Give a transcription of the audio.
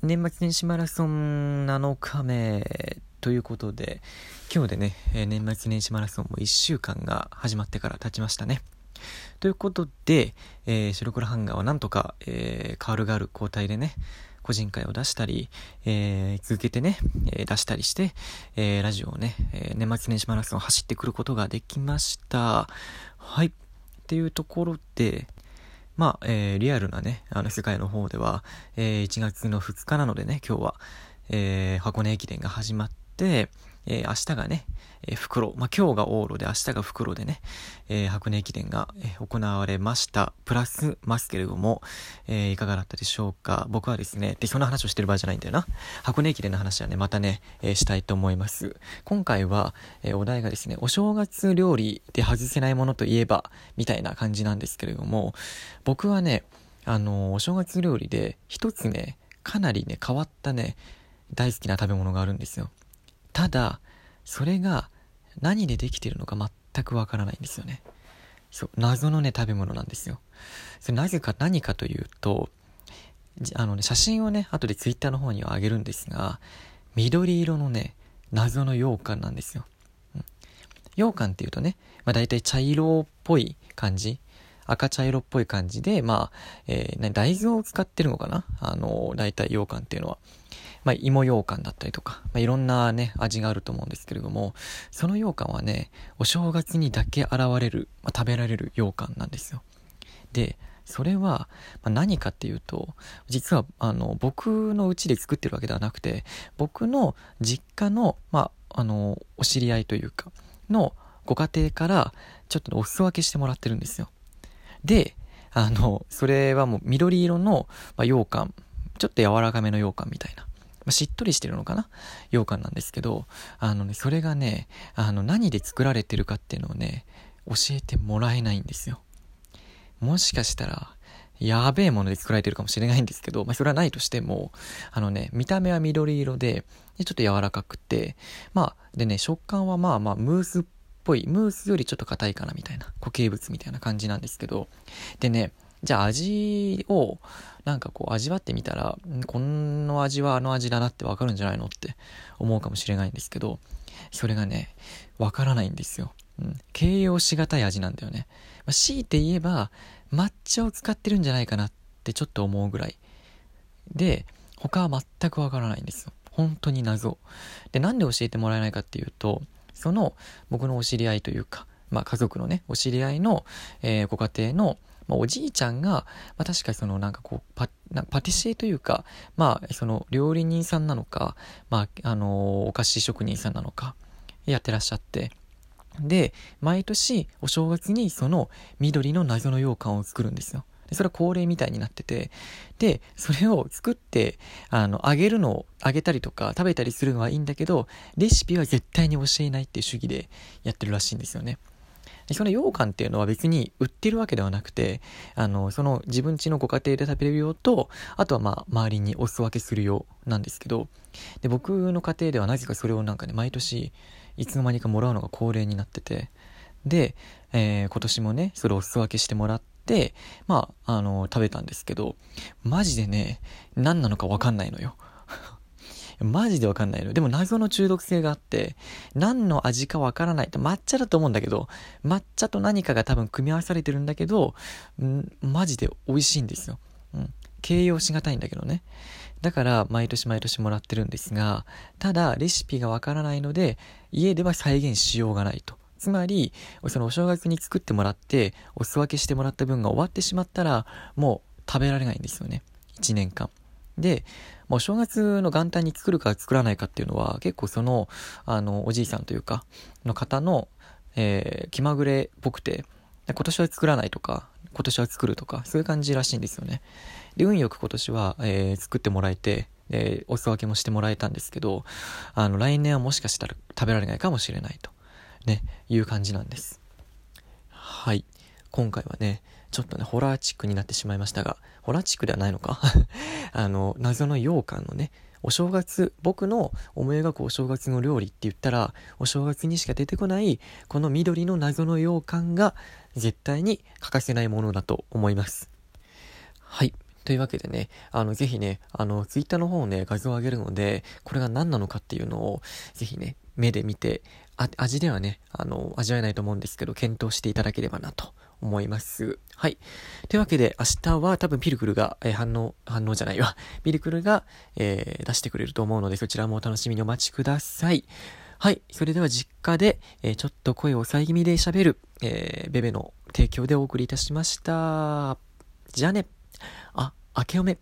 年末年始マラソン7日目ということで、今日でね、年末年始マラソンも1週間が始まってから経ちましたね。ということで、えー、白黒ハンガーはなんとか、えー、カールがある交代でね、個人会を出したり、えー、続けてね、えー、出したりして、えー、ラジオをね、え年末年始マラソンを走ってくることができました。はい。っていうところで、まあ、えー、リアルなね、あの世界の方では、えー、1月の2日なのでね、今日は、えー、箱根駅伝が始まって、えー、明日がね、えー、袋、まあ、今日が往路で明日が袋でね、えー、箱根駅伝が、行われました。プラスますけれども、えー、いかがだったでしょうか僕はですね、で、そんな話をしてる場合じゃないんだよな。箱根駅伝の話はね、またね、えー、したいと思います。今回は、えー、お題がですね、お正月料理で外せないものといえば、みたいな感じなんですけれども、僕はね、あの、お正月料理で一つね、かなりね、変わったね、大好きな食べ物があるんですよ。ただ、それが何でできてるのか全くわからないんですよね。そう、謎のね、食べ物なんですよ。それなぜか何かというと、あのね、写真をね、後でツイッターの方にはあげるんですが、緑色のね、謎の羊羹なんですよ。うん、羊羹っていうとね、まあ大体茶色っぽい感じ。赤茶色っぽい感じで、まあ、えー、大豆を使ってるのかな？あの、大体羊羹っていうのは。まあ、芋羊羹だったりとか、まあ、いろんなね、味があると思うんですけれども、その羊羹はね、お正月にだけ現れる、まあ、食べられる羊羹なんですよ。で、それは、ま、何かっていうと、実は、あの、僕の家で作ってるわけではなくて、僕の実家の、まあ、あの、お知り合いというか、のご家庭から、ちょっとお裾分けしてもらってるんですよ。で、あの、それはもう緑色の、まあ、羊羹、ちょっと柔らかめの羊羹みたいな。まあ、しっとりしてるのかな？羊羹なんですけど、あのね、それがね、あの、何で作られてるかっていうのをね、教えてもらえないんですよ。もしかしたら、やべえもので作られてるかもしれないんですけど、まあ、それはないとしても、あのね、見た目は緑色で、でちょっと柔らかくて、まあ、でね、食感はまあまあ、ムースっぽい、ムースよりちょっと硬いかなみたいな、固形物みたいな感じなんですけど、でね、じゃあ味を、なんかこう味わってみたら、この味はあの味だなってわかるんじゃないのって思うかもしれないんですけど、それがね、わからないんですよ。うん。形容しがたい味なんだよね。まあ、強いて言えば、抹茶を使ってるんじゃないかなってちょっと思うぐらい。で、他は全くわからないんですよ。本当に謎。で、なんで教えてもらえないかっていうと、その僕のお知り合いというか、まあ家族のね、お知り合いの、えー、ご家庭のまあ、おじいちゃんが、まあ、確かそのなんかこうパ、パティシエというか、まあ、その料理人さんなのか、まあ、あのー、お菓子職人さんなのか、やってらっしゃって、で、毎年お正月にその緑の謎の羊羹を作るんですよ。で、それは恒例みたいになってて、で、それを作って、あの、あげるのを、あげたりとか食べたりするのはいいんだけど、レシピは絶対に教えないっていう主義でやってるらしいんですよね。その羊羹っていうのは別に売ってるわけではなくて、あの、その自分家のご家庭で食べれる用と、あとはまあ、周りにお裾分けする用なんですけど、で、僕の家庭ではなぜかそれをなんかね、毎年、いつの間にかもらうのが恒例になってて、で、えー、今年もね、それをお裾分けしてもらって、まあ、あの、食べたんですけど、マジでね、何なのかわかんないのよ。マジでわかんないの。でも謎の中毒性があって、何の味かわからない。抹茶だと思うんだけど、抹茶と何かが多分組み合わされてるんだけど、んマジで美味しいんですよ。うん。形容しがたいんだけどね。だから、毎年毎年もらってるんですが、ただ、レシピがわからないので、家では再現しようがないと。つまり、そのお正月に作ってもらって、お裾分けしてもらった分が終わってしまったら、もう食べられないんですよね。1年間。で、もう正月の元旦に作るか作らないかっていうのは、結構その、あの、おじいさんというか、の方の、えー、気まぐれっぽくて、今年は作らないとか、今年は作るとか、そういう感じらしいんですよね。で、運よく今年は、えー、作ってもらえて、えお裾分けもしてもらえたんですけど、あの、来年はもしかしたら食べられないかもしれないと、ね、いう感じなんです。はい。今回はね、ちょっとね、ホラーチックになってしまいましたが、ホラーチックではないのか？あの、謎の羊羹のね、お正月、僕の思い描くお正月の料理って言ったら、お正月にしか出てこない、この緑の謎の羊羹が絶対に欠かせないものだと思います。はい。というわけでね、あの、ぜひね、あの、ツイッターの方をね、画像を上げるので、これが何なのかっていうのを、ぜひね、目で見て、味ではね、あの、味わえないと思うんですけど、検討していただければなと思います。はい。というわけで、明日は多分ピルクルが、えー、反応、反応じゃないわ。ピルクルが、えー、出してくれると思うので、そちらもお楽しみにお待ちください。はい。それでは実家で、えー、ちょっと声を抑え気味で喋る、えー、ベベの提供でお送りいたしました。じゃあね。あ、明けおめ。